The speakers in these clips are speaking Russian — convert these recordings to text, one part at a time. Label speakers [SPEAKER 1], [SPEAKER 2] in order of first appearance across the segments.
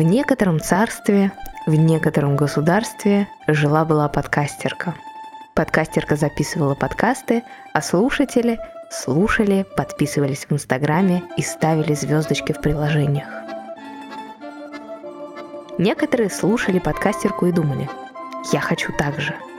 [SPEAKER 1] В некотором царстве, в некотором государстве жила-была подкастерка. Подкастерка записывала подкасты, а слушатели слушали, подписывались в Инстаграме и ставили звездочки в приложениях. Некоторые слушали подкастерку и думали, я хочу так же –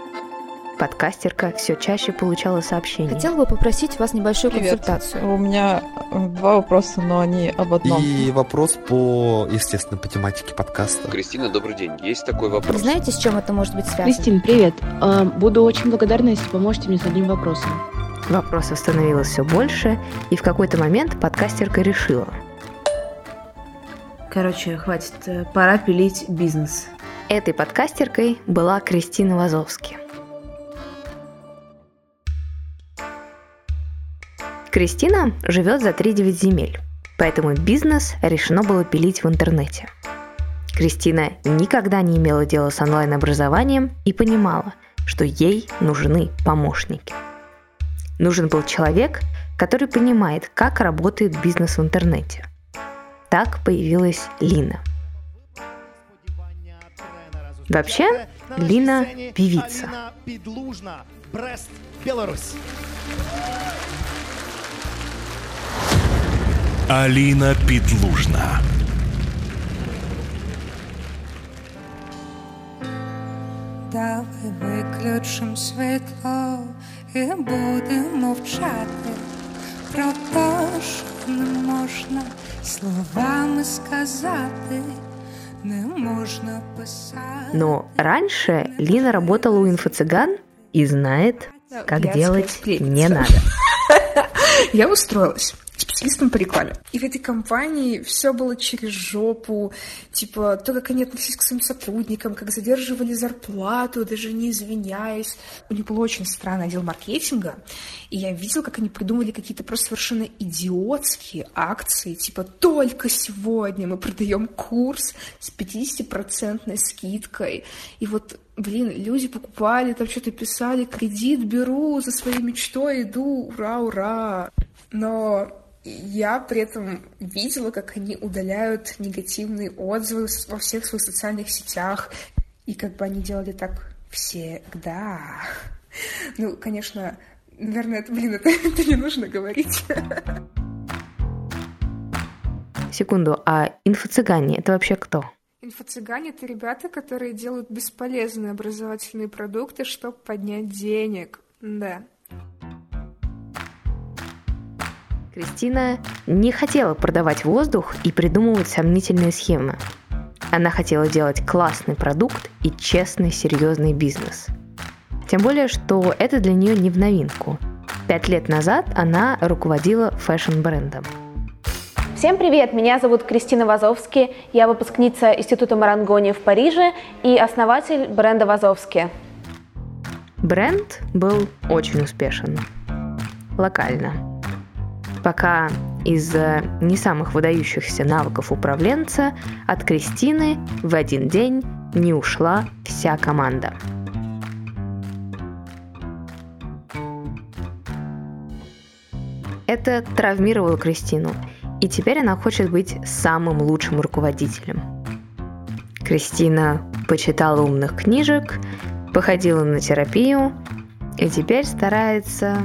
[SPEAKER 1] подкастерка все чаще получала сообщения.
[SPEAKER 2] Хотела бы попросить у вас небольшую
[SPEAKER 3] Привет.
[SPEAKER 2] консультацию.
[SPEAKER 3] У меня э, два вопроса, но они об одном.
[SPEAKER 4] И вопрос по, естественно, по тематике подкаста.
[SPEAKER 5] Кристина, добрый день. Есть такой
[SPEAKER 2] Вы
[SPEAKER 5] вопрос.
[SPEAKER 2] знаете, с чем это может быть связано?
[SPEAKER 6] Кристин, привет. Э, Буду очень благодарна, если поможете мне с одним вопросом.
[SPEAKER 1] Вопросов становилось все больше, и в какой-то момент подкастерка решила.
[SPEAKER 7] Короче, хватит, э, пора пилить бизнес.
[SPEAKER 1] Этой подкастеркой была Кристина Вазовски. Кристина живет за 3-9 земель, поэтому бизнес решено было пилить в интернете. Кристина никогда не имела дела с онлайн-образованием и понимала, что ей нужны помощники. Нужен был человек, который понимает, как работает бизнес в интернете. Так появилась Лина. Вообще, Лина – певица.
[SPEAKER 8] Аліна Підлужна, Брест, Білорусь.
[SPEAKER 9] Аліна Підлужна.
[SPEAKER 10] Давай виключим світло і будемо мовчати про те, що не можна словами сказати, не можна писати.
[SPEAKER 1] Но раньше Лина работала у инфо-цыган и знает, как
[SPEAKER 11] Блядская
[SPEAKER 1] делать
[SPEAKER 11] сплетница.
[SPEAKER 1] не надо.
[SPEAKER 11] Я устроилась специалистом по рекламе. И в этой компании все было через жопу. Типа, то, как они относились к своим сотрудникам, как задерживали зарплату, даже не извиняясь. У них был очень странный отдел маркетинга. И я видела, как они придумали какие-то просто совершенно идиотские акции. Типа, только сегодня мы продаем курс с 50% скидкой. И вот Блин, люди покупали, там что-то писали, кредит беру, за своей мечтой иду, ура, ура. Но я при этом видела, как они удаляют негативные отзывы во всех своих социальных сетях. И как бы они делали так всегда. Ну, конечно, наверное, это, блин, это, это не нужно говорить.
[SPEAKER 1] Секунду, а инфо-цыгане это вообще кто?
[SPEAKER 11] Инфо-цыгане — это ребята, которые делают бесполезные образовательные продукты, чтобы поднять денег. Да.
[SPEAKER 1] Кристина не хотела продавать воздух и придумывать сомнительные схемы. Она хотела делать классный продукт и честный, серьезный бизнес. Тем более, что это для нее не в новинку. Пять лет назад она руководила фэшн-брендом.
[SPEAKER 12] Всем привет! Меня зовут Кристина Вазовски. Я выпускница Института Марангони в Париже и основатель бренда Вазовски.
[SPEAKER 1] Бренд был очень успешен. Локально. Пока из-за не самых выдающихся навыков управленца от Кристины в один день не ушла вся команда. Это травмировало Кристину, и теперь она хочет быть самым лучшим руководителем. Кристина почитала умных книжек, походила на терапию и теперь старается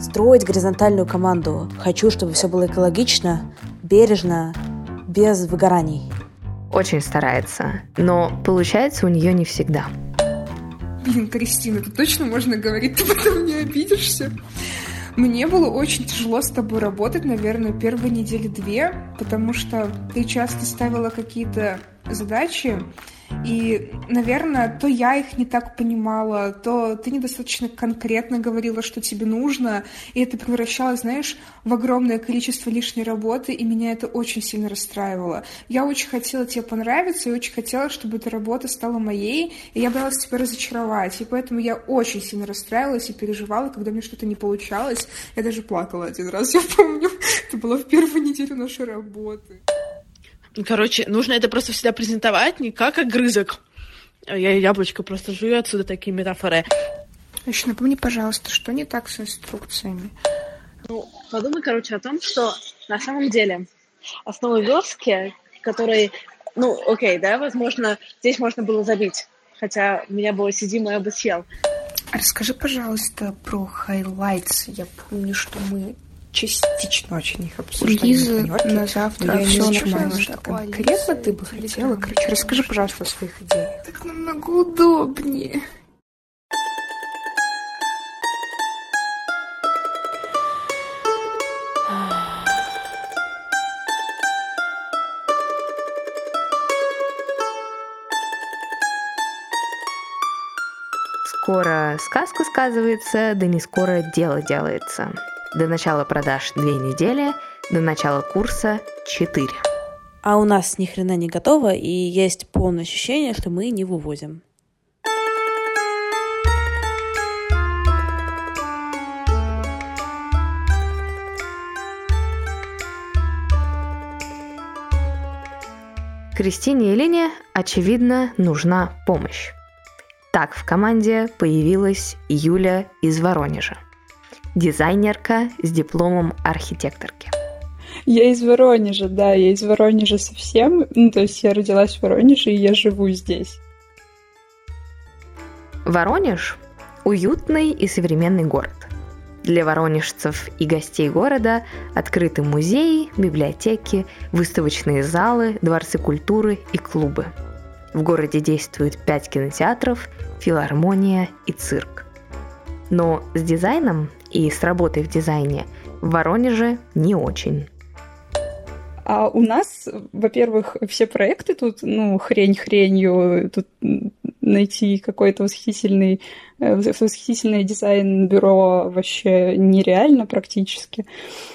[SPEAKER 7] Строить горизонтальную команду. Хочу, чтобы все было экологично, бережно, без выгораний.
[SPEAKER 1] очень старается, но получается у нее не всегда.
[SPEAKER 11] Блин, Кристина, это точно можно говорить, ты потом не обидишься? Мне было очень тяжело с тобой работать, наверное, первые недели две, потому что ты часто ставила какие-то задачи, и, наверное, то я их не так понимала, то ты недостаточно конкретно говорила, что тебе нужно, и это превращалось, знаешь, в огромное количество лишней работы, и меня это очень сильно расстраивало. Я очень хотела тебе понравиться, и очень хотела, чтобы эта работа стала моей, и я боялась тебя разочаровать, и поэтому я очень сильно расстраивалась и переживала, когда мне что-то не получалось. Я даже плакала один раз, я помню. Это было в первую неделю нашей работы.
[SPEAKER 13] Короче, нужно это просто всегда презентовать не как огрызок. Я яблочко просто жую отсюда такие метафоры.
[SPEAKER 11] Еще напомни, пожалуйста, что не так с инструкциями?
[SPEAKER 13] Ну, подумай, короче, о том, что на самом деле основы верстки, которые Ну, окей, да, возможно, здесь можно было забить. Хотя у меня было сиди, мой бы съел.
[SPEAKER 11] Расскажи, пожалуйста, про highlights. Я помню, что мы частично очень их обсуждали.
[SPEAKER 5] Лиза
[SPEAKER 11] на завтра
[SPEAKER 5] я
[SPEAKER 11] все
[SPEAKER 5] не
[SPEAKER 11] Что
[SPEAKER 5] что
[SPEAKER 11] конкретно ты бы хотела? Короче, расскажи, пожалуйста, о своих идеях.
[SPEAKER 5] Так намного удобнее.
[SPEAKER 1] Скоро сказка сказывается, да не скоро дело делается. До начала продаж две недели, до начала курса четыре.
[SPEAKER 7] А у нас ни хрена не готово, и есть полное ощущение, что мы не вывозим.
[SPEAKER 1] Кристине и Лене, очевидно, нужна помощь. Так в команде появилась Юля из Воронежа. Дизайнерка с дипломом архитекторки.
[SPEAKER 3] Я из Воронежа, да, я из Воронежа совсем. Ну, то есть я родилась в Воронеже, и я живу здесь.
[SPEAKER 1] Воронеж – уютный и современный город. Для воронежцев и гостей города открыты музеи, библиотеки, выставочные залы, дворцы культуры и клубы. В городе действует пять кинотеатров, филармония и цирк. Но с дизайном и с работой в дизайне в Воронеже не очень.
[SPEAKER 3] А у нас, во-первых, все проекты тут, ну, хрень хренью, тут найти какой-то восхитительный, э, восхитительное дизайн-бюро вообще нереально практически.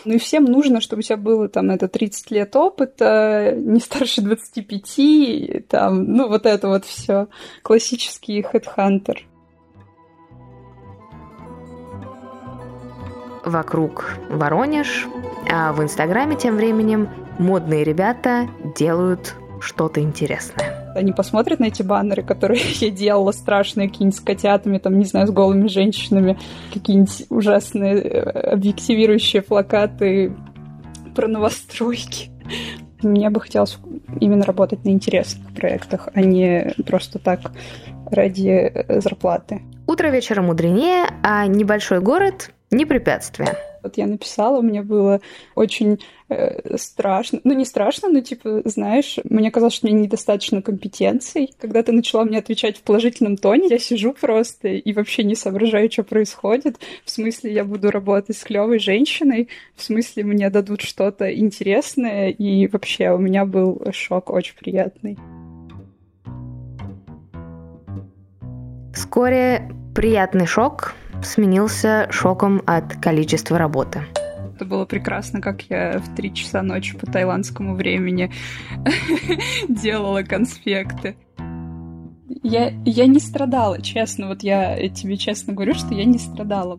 [SPEAKER 3] Ну и всем нужно, чтобы у тебя было там это 30 лет опыта, не старше 25, там, ну вот это вот все. Классический хедхантер.
[SPEAKER 1] Вокруг Воронеж, а в Инстаграме тем временем модные ребята делают что-то интересное.
[SPEAKER 3] Они посмотрят на эти баннеры, которые я делала, страшные, какие-нибудь с котятами, там, не знаю, с голыми женщинами, какие-нибудь ужасные э, объективирующие плакаты про новостройки. Мне бы хотелось именно работать на интересных проектах, а не просто так ради э, зарплаты.
[SPEAKER 1] Утро вечера мудренее, а небольшой город – не препятствие.
[SPEAKER 3] Вот я написала, мне было очень э, страшно. Ну, не страшно, но, типа, знаешь, мне казалось, что у меня недостаточно компетенций. Когда ты начала мне отвечать в положительном тоне, я сижу просто и вообще не соображаю, что происходит. В смысле, я буду работать с клевой женщиной, в смысле, мне дадут что-то интересное, и вообще у меня был шок очень приятный.
[SPEAKER 1] Вскоре приятный шок сменился шоком от количества работы.
[SPEAKER 3] Это было прекрасно, как я в три часа ночи по тайландскому времени делала конспекты. Я, я не страдала, честно. Вот я тебе честно говорю, что я не страдала.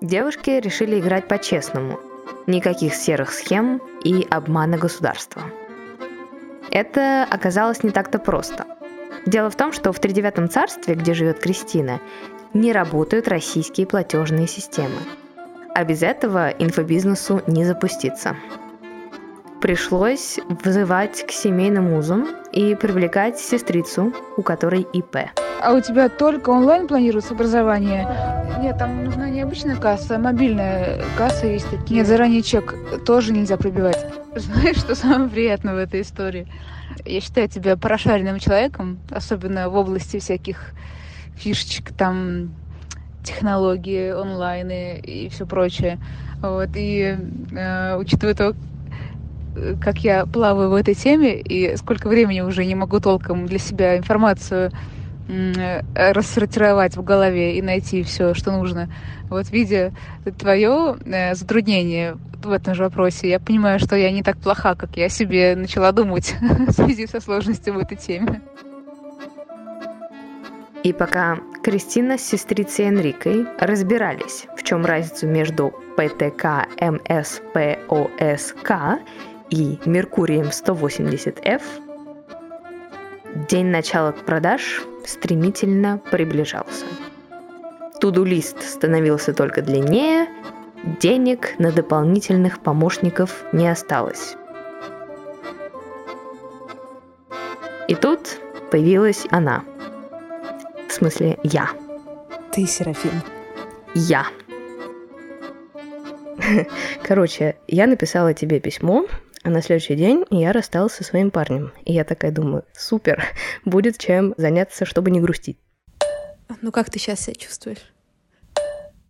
[SPEAKER 1] Девушки решили играть по-честному. Никаких серых схем и обмана государства. Это оказалось не так-то просто. Дело в том, что в тридевятом царстве, где живет Кристина, не работают российские платежные системы. А без этого инфобизнесу не запуститься. Пришлось вызывать к семейным узам и привлекать сестрицу, у которой ИП.
[SPEAKER 2] А у тебя только онлайн планируется образование? Нет, там нужна не обычная касса, а мобильная касса есть такие. Нет, заранее чек тоже нельзя пробивать. Знаешь, что самое приятное в этой истории? Я считаю тебя прошаренным человеком, особенно в области всяких фишечек, там, технологии, онлайны и все прочее. Вот, и э, учитывая то, как я плаваю в этой теме и сколько времени уже не могу толком для себя информацию рассортировать в голове и найти все, что нужно. Вот видя твое э, затруднение в этом же вопросе, я понимаю, что я не так плоха, как я себе начала думать в связи со сложностью в этой теме.
[SPEAKER 1] И пока Кристина с сестрицей Энрикой разбирались, в чем разница между ПТК МСПОСК и Меркурием 180F, день начала продаж стремительно приближался. Туду-лист становился только длиннее, денег на дополнительных помощников не осталось. И тут появилась она. В смысле, я.
[SPEAKER 7] Ты, Серафим.
[SPEAKER 1] Я. Короче, я написала тебе письмо, а на следующий день я рассталась со своим парнем. И я такая думаю, супер, будет чем заняться, чтобы не грустить.
[SPEAKER 14] Ну как ты сейчас себя чувствуешь?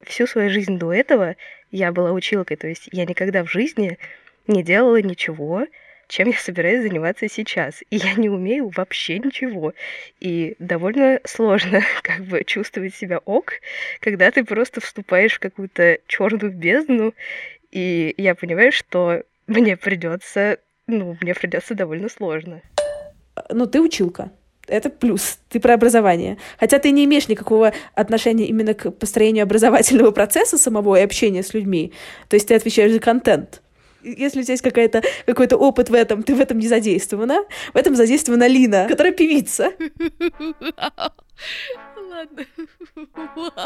[SPEAKER 1] Всю свою жизнь до этого я была училкой, то есть я никогда в жизни не делала ничего, чем я собираюсь заниматься сейчас. И я не умею вообще ничего. И довольно сложно как бы чувствовать себя ок, когда ты просто вступаешь в какую-то черную бездну, и я понимаю, что мне придется, ну, мне придется довольно сложно.
[SPEAKER 7] Ну, ты училка. Это плюс. Ты про образование. Хотя ты не имеешь никакого отношения именно к построению образовательного процесса самого и общения с людьми. То есть ты отвечаешь за контент. Если у тебя есть какая-то, какой-то опыт в этом, ты в этом не задействована. В этом задействована Лина, которая певица.
[SPEAKER 14] Ладно.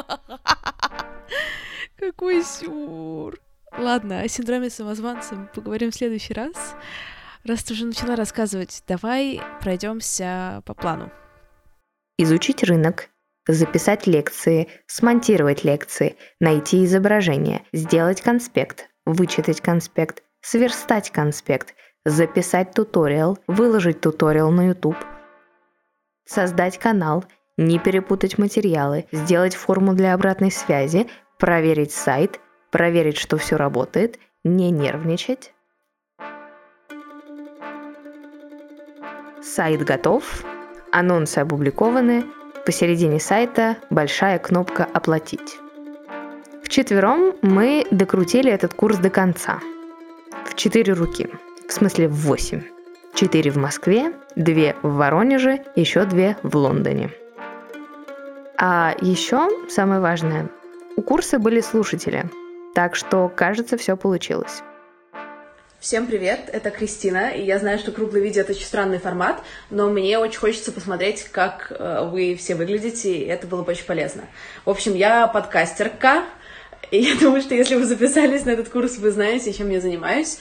[SPEAKER 14] Какой сюр. Ладно, о синдроме самозванца поговорим в следующий раз. Раз ты уже начала рассказывать, давай пройдемся по плану.
[SPEAKER 1] Изучить рынок, записать лекции, смонтировать лекции, найти изображение, сделать конспект, вычитать конспект, сверстать конспект, записать туториал, выложить туториал на YouTube, создать канал, не перепутать материалы, сделать форму для обратной связи, проверить сайт, проверить, что все работает, не нервничать. Сайт готов, анонсы опубликованы, посередине сайта большая кнопка «Оплатить». Вчетвером мы докрутили этот курс до конца. В четыре руки. В смысле в восемь. Четыре в Москве, две в Воронеже, еще две в Лондоне. А еще самое важное. У курса были слушатели. Так что, кажется, все получилось.
[SPEAKER 12] Всем привет, это Кристина, и я знаю, что круглое видео — это очень странный формат, но мне очень хочется посмотреть, как э, вы все выглядите, и это было бы очень полезно. В общем, я подкастерка, и я думаю, что если вы записались на этот курс, вы знаете, чем я занимаюсь.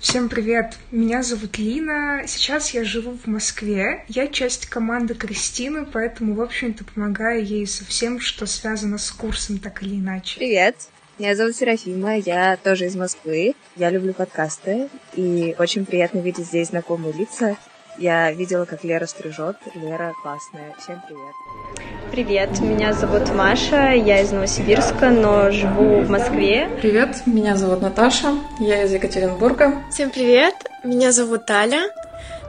[SPEAKER 11] Всем привет, меня зовут Лина, сейчас я живу в Москве, я часть команды Кристины, поэтому, в общем-то, помогаю ей со всем, что связано с курсом, так или иначе.
[SPEAKER 15] Привет, меня зовут Серафима, я тоже из Москвы, я люблю подкасты, и очень приятно видеть здесь знакомые лица, я видела, как Лера стрижет. Лера классная. Всем привет.
[SPEAKER 16] Привет, меня зовут Маша, я из Новосибирска, но живу в Москве.
[SPEAKER 17] Привет, меня зовут Наташа, я из Екатеринбурга.
[SPEAKER 18] Всем привет, меня зовут Аля.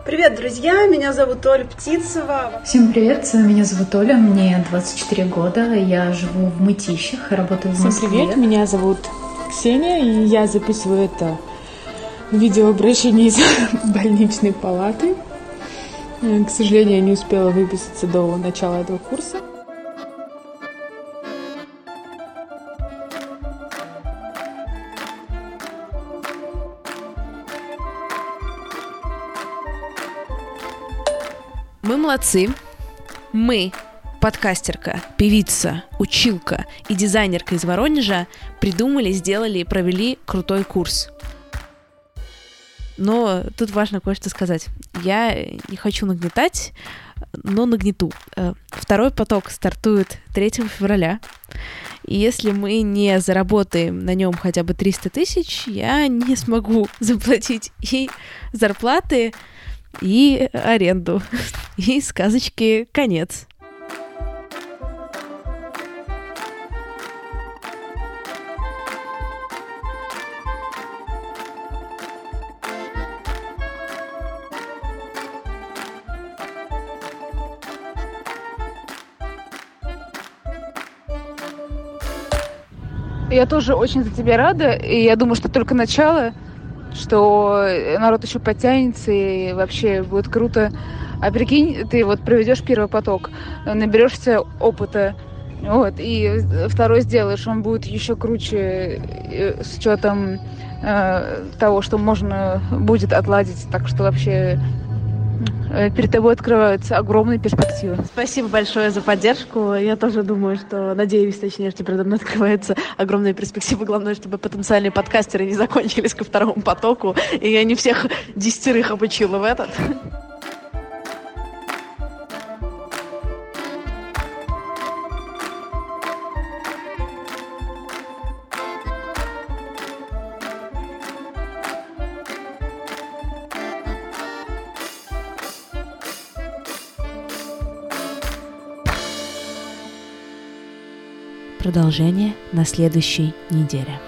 [SPEAKER 19] Привет, друзья! Меня зовут Оля Птицева.
[SPEAKER 20] Всем привет! Меня зовут Оля, мне 24 года, я живу в Мытищах и работаю в Москве.
[SPEAKER 21] Всем привет! Меня зовут Ксения, и я записываю это видеообращение из больничной палаты. К сожалению, я не успела выписаться до начала этого курса.
[SPEAKER 14] Мы молодцы. Мы, подкастерка, певица, училка и дизайнерка из Воронежа, придумали, сделали и провели крутой курс. Но тут важно кое-что сказать. Я не хочу нагнетать, но нагнету. Э, второй поток стартует 3 февраля. И если мы не заработаем на нем хотя бы 300 тысяч, я не смогу заплатить и зарплаты, и аренду, и сказочки конец.
[SPEAKER 2] Я тоже очень за тебя рада, и я думаю, что только начало, что народ еще подтянется, и вообще будет круто. А прикинь, ты вот проведешь первый поток, наберешься опыта, вот, и второй сделаешь, он будет еще круче э, с учетом э, того, что можно будет отладить. Так что вообще Э, перед тобой открываются огромные перспективы.
[SPEAKER 14] Спасибо большое за поддержку. Я тоже думаю, что, надеюсь, точнее, что передо мной открываются огромные перспективы. Главное, чтобы потенциальные подкастеры не закончились ко второму потоку, и я не всех десятерых обучила в этот.
[SPEAKER 22] Продолжение на следующей неделе.